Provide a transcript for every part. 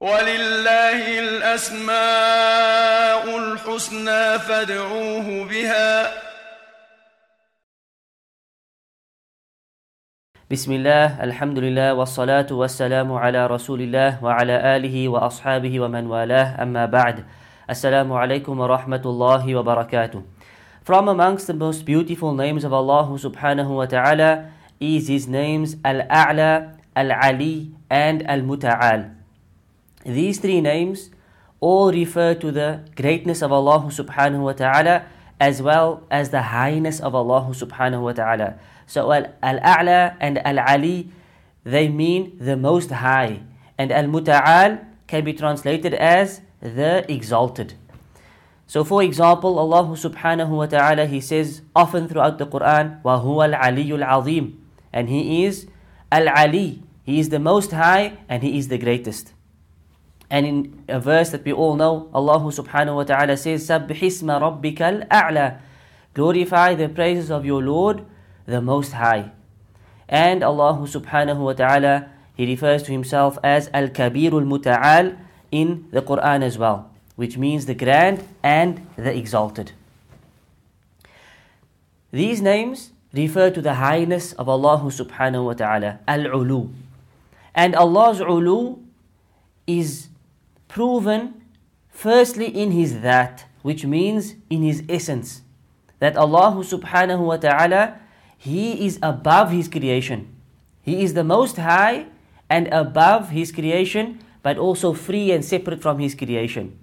ولله الأسماء الحسنى فادعوه بها. بسم الله الحمد لله والصلاة والسلام على رسول الله وعلى آله وأصحابه ومن والاه أما بعد. السلام عليكم ورحمة الله وبركاته. From amongst the most beautiful names of Allah subhanahu wa ta'ala is His names Al-A'la, Al-Ali and Al-Muta'al. These three names all refer to the greatness of Allah subhanahu wa ta'ala as well as the highness of Allah subhanahu wa ta'ala. So Al-A'la and Al-Ali, they mean the most high. And Al-Muta'al can be translated as the exalted. So for example, Allah subhanahu wa ta'ala, He says often throughout the Quran, وَهُوَ الْعَلِيُّ الْعَظِيمُ And He is Al-Ali. He is the most high and He is the greatest. And in a verse that we all know, Allah subhanahu wa ta'ala says, Sabbihisma rabbikal a'la. Glorify the praises of your Lord, the Most High. And Allah subhanahu wa ta'ala, He refers to Himself as Al-Kabirul Muta'al in the Quran as well, which means the grand and the exalted. These names refer to the highness of Allah subhanahu wa ta'ala, Al-Ulu. And Allah's Ulu is proven firstly in His dhat, which means in His essence. That Allah subhanahu wa ta'ala, He is above His creation. He is the most high and above His creation, but also free and separate from His creation.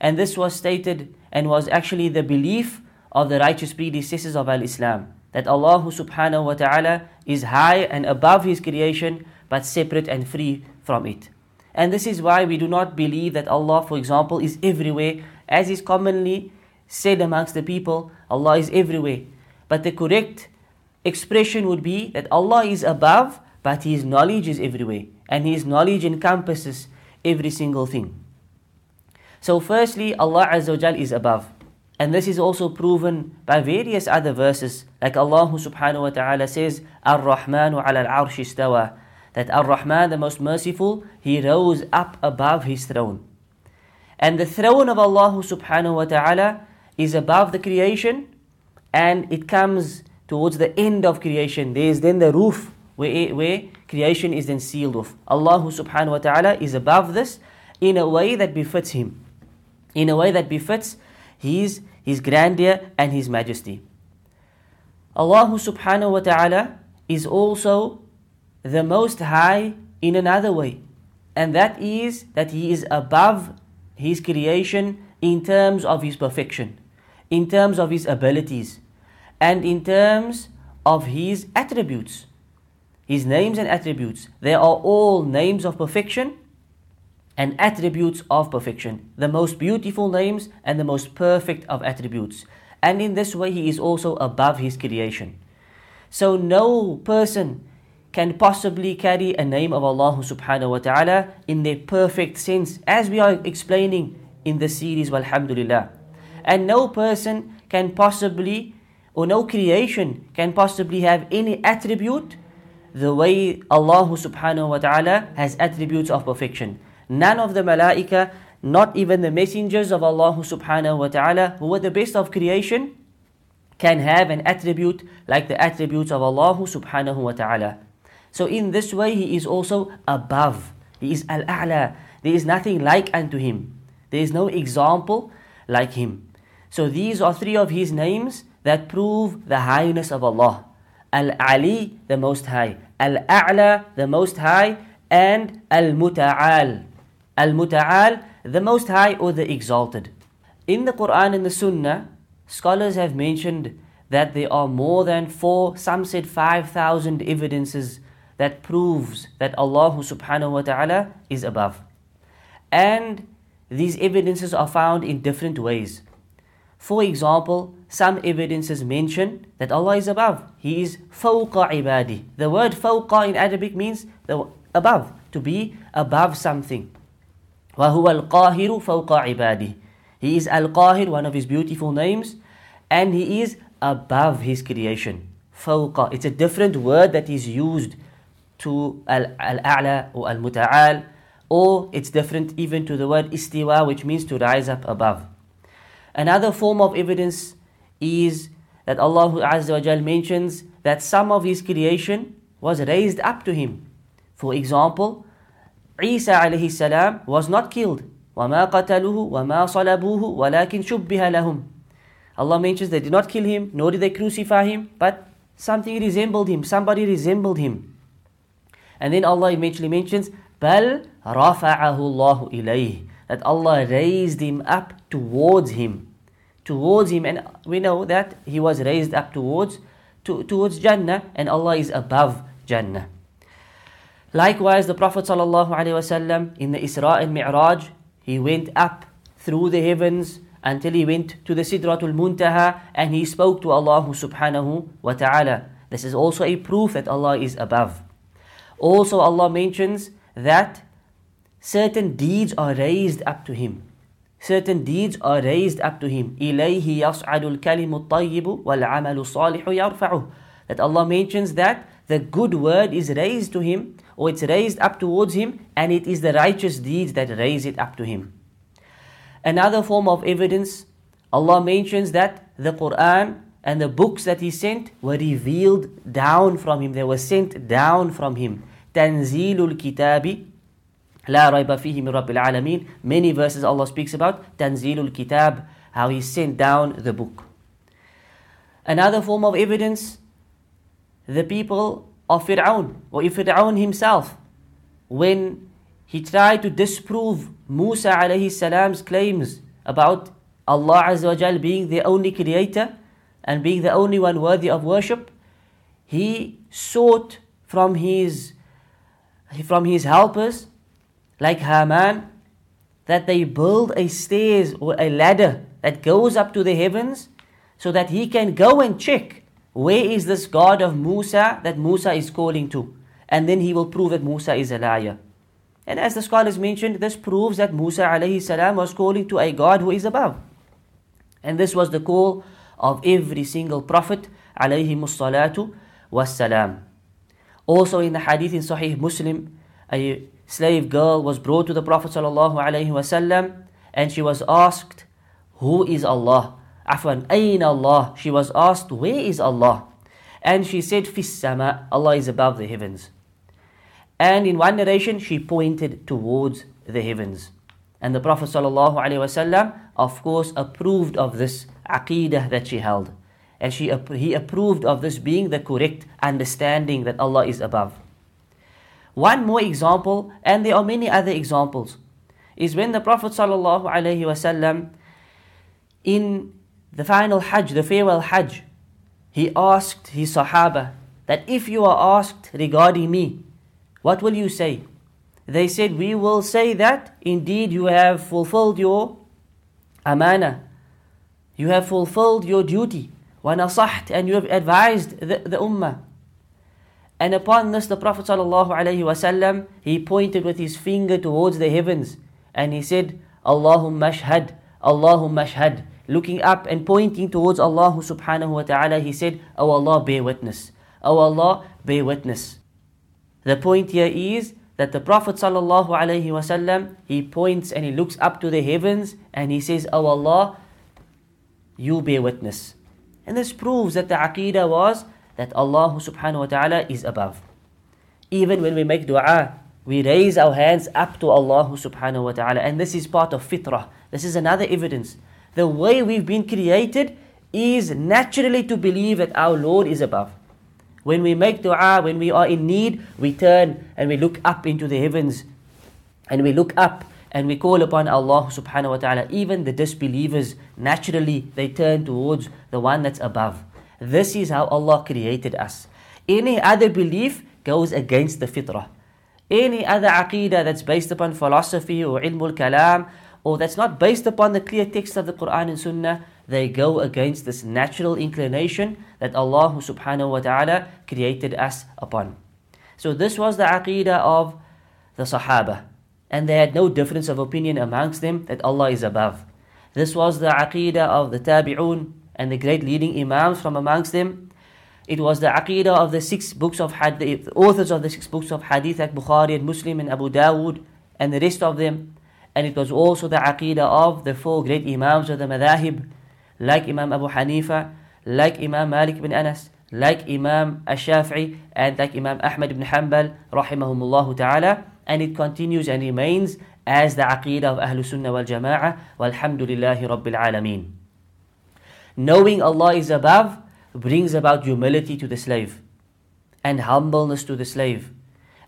And this was stated and was actually the belief of the righteous predecessors of Al Islam that Allah subhanahu wa ta'ala is high and above His creation but separate and free from it. And this is why we do not believe that Allah, for example, is everywhere, as is commonly said amongst the people, Allah is everywhere. But the correct expression would be that Allah is above, but His knowledge is everywhere, and His knowledge encompasses every single thing. So, firstly, Allah Azza is above. And this is also proven by various other verses, like Allah subhanahu wa ta'ala says, Ar-Rahmanu ala al-arsh istawa. That Ar-Rahman, the most merciful, He rose up above His throne. And the throne of Allah subhanahu wa ta'ala is above the creation and it comes towards the end of creation. There is then the roof where, where creation is then sealed off. Allah subhanahu wa ta'ala is above this in a way that befits Him in a way that befits His, his grandeur and His majesty. Allah subhanahu wa ta'ala is also the most high in another way, and that is that He is above His creation in terms of His perfection, in terms of His abilities, and in terms of His attributes. His names and attributes, they are all names of perfection and attributes of perfection, the most beautiful names and the most perfect of attributes. And in this way, he is also above his creation. So, no person can possibly carry a name of Allah subhanahu wa ta'ala in their perfect sense, as we are explaining in the series, Walhamdulillah. And no person can possibly, or no creation can possibly have any attribute the way Allah subhanahu wa ta'ala has attributes of perfection. None of the malaika, not even the messengers of Allah subhanahu wa ta'ala, who were the best of creation, can have an attribute like the attributes of Allah subhanahu wa ta'ala. So in this way, he is also above. He is al-a'la. There is nothing like unto him. There is no example like him. So these are three of his names that prove the highness of Allah. Al-Ali, the Most High. Al-A'la, the Most High. And Al-Muta'al, Al-Muta'al, the Most High or the Exalted. In the Quran and the Sunnah, scholars have mentioned that there are more than four, some said 5,000 evidences that proves that Allah subhanahu wa ta'ala is above. And these evidences are found in different ways. For example, some evidences mention that Allah is above. He is fawqa ibadi. The word fawqa in Arabic means the above, to be above something. وَهُوَ الْقَاهِرُ فَوْقَ عِبَادِهِ He is Al-Qahir, one of his beautiful names, and he is above his creation. فوق. It's a different word that is used to Al-A'la or Al-Muta'al or it's different even to the word istiwa, which means to rise up above. Another form of evidence is that Allah Azza wa Jal mentions that some of His creation was raised up to Him. For example, Isa alayhi salam was not killed. وَمَا قَتَلُوهُ وَمَا صَلَبُوهُ وَلَكِنْ شُبِّهَ لَهُم Allah mentions they did not kill him, nor did they crucify him, but something resembled him, somebody resembled him. And then Allah eventually mentions, بَلْ رَفَعَهُ اللَّهُ إِلَيْهِ That Allah raised him up towards him. Towards him. And we know that he was raised up towards, to, towards Jannah, and Allah is above Jannah. Likewise, the Prophet ﷺ in the Isra and Mi'raj, he went up through the heavens until he went to the Sidratul Muntaha and he spoke to Allah subhanahu wa ta'ala. This is also a proof that Allah is above. Also, Allah mentions that certain deeds are raised up to Him. Certain deeds are raised up to Him. إِلَيْهِ يَصْعَدُ الْكَلِمُ الطَّيِّبُ وَالْعَمَلُ الصَّالِحُ يَرْفَعُهُ That Allah mentions that the good word is raised to Him or it's raised up towards Him and it is the righteous deeds that raise it up to Him. Another form of evidence, Allah mentions that the Quran and the books that he sent were revealed down from him. They were sent down from him. Tanzilul Kitabi. La rayba fihi min Rabbil Alameen. Many verses Allah speaks about Tanzilul Kitab, how he sent down the book. Another form of evidence, the people of Fir'aun, or Fir'aun himself, when he tried to disprove Musa alayhi salam's claims about Allah Azza wa being the only creator, and being the only one worthy of worship. He sought from his from his helpers, like Haman, that they build a stairs or a ladder that goes up to the heavens so that he can go and check where is this God of Musa that Musa is calling to. And then he will prove that Musa is a liar. And as the scholars mentioned, this proves that Musa alayhi salam was calling to a God who is above. And this was the call of every single prophet alayhi salatu wassalam. Also in the hadith in Sahih Muslim, a slave girl was brought to the Prophet sallallahu alayhi wasallam and she was asked, Who is Allah? Afwan, Ayn Allah? She was asked, Where is Allah? And she said, Fis sama, Allah is above the heavens. And in one narration, she pointed towards the heavens. And the Prophet ﷺ, of course, approved of this aqidah that she held. And she, he approved of this being the correct understanding that Allah is above. One more example, and there are many other examples, is when the Prophet ﷺ, in the final Hajj, the farewell Hajj, he asked his Sahaba that if you are asked regarding me, what will you say? They said, We will say that indeed you have fulfilled your amana. You have fulfilled your duty. وَنَصَحْتَ And you have advised the, the ummah. And upon this, the Prophet ﷺ, he pointed with his finger towards the heavens and he said, Allahumma shahad, Allahumma shahad. Looking up and pointing towards Allah subhanahu wa ta'ala, he said, O oh Allah, bear witness. O oh Allah, bear witness. The point here is that the Prophet ﷺ, he points and he looks up to the heavens and he says, Oh Allah, you bear witness. And this proves that the aqidah was that Allah subhanahu wa ta'ala is above. Even when we make dua, we raise our hands up to Allah subhanahu wa ta'ala. And this is part of fitrah. This is another evidence. The way we've been created is naturally to believe that our Lord is above. When we make dua, when we are in need, we turn and we look up into the heavens and we look up and we call upon Allah subhanahu wa ta'ala. Even the disbelievers, naturally, they turn towards the one that's above. This is how Allah created us. Any other belief goes against the fitrah. Any other aqidah that's based upon philosophy or ilmul kalam or that's not based upon the clear text of the Quran and Sunnah, they go against this natural inclination that Allah subhanahu wa ta'ala created us upon. So this was the aqidah of the Sahaba. And they had no difference of opinion amongst them that Allah is above. This was the aqidah of the Tabi'un and the great leading Imams from amongst them. It was the aqidah of the six books of hadith, the authors of the six books of hadith like Bukhari and Muslim and Abu Dawood and the rest of them. And it was also the aqidah of the four great Imams of the Madahib, like Imam Abu Hanifa, like Imam Malik ibn Anas, like Imam Ash-Shafi'i, and like Imam Ahmad ibn Hanbal, rahimahumullah ta'ala. And it continues and remains as the aqidah of Ahlul Sunnah wal Jama'ah, walhamdulillahi rabbil alameen. Knowing Allah is above brings about humility to the slave and humbleness to the slave.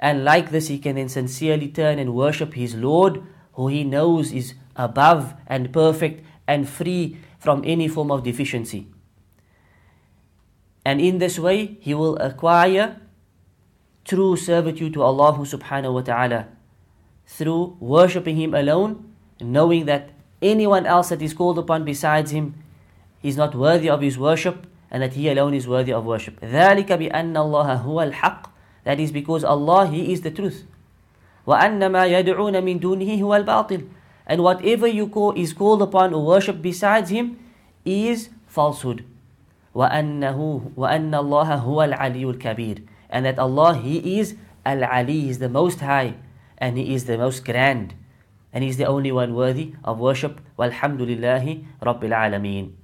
And like this, he can then sincerely turn and worship his Lord, who he knows is above and perfect and free from any form of deficiency. And in this way, he will acquire true servitude to Allah subhanahu wa ta'ala through worshipping Him alone, knowing that anyone else that is called upon besides Him is not worthy of His worship and that He alone is worthy of worship. ذَلِكَ بِأَنَّ اللَّهَ هُوَ الْحَقِّ That is because Allah, He is the truth. وَأَنَّ مَا يَدْعُونَ مِن دُونِهِ هُوَ الْبَاطِلِ And whatever you call is called upon or worship besides Him is falsehood. وَأَنَّهُ وَأَنَّ اللَّهَ هُوَ الْعَلِيُّ الْكَبِيرُ and that Allah, He is Al-Ali, He is the Most High, and He is the most grand. And He is the only one worthy of worship. Walhamdulillahi Rabbil Alameen.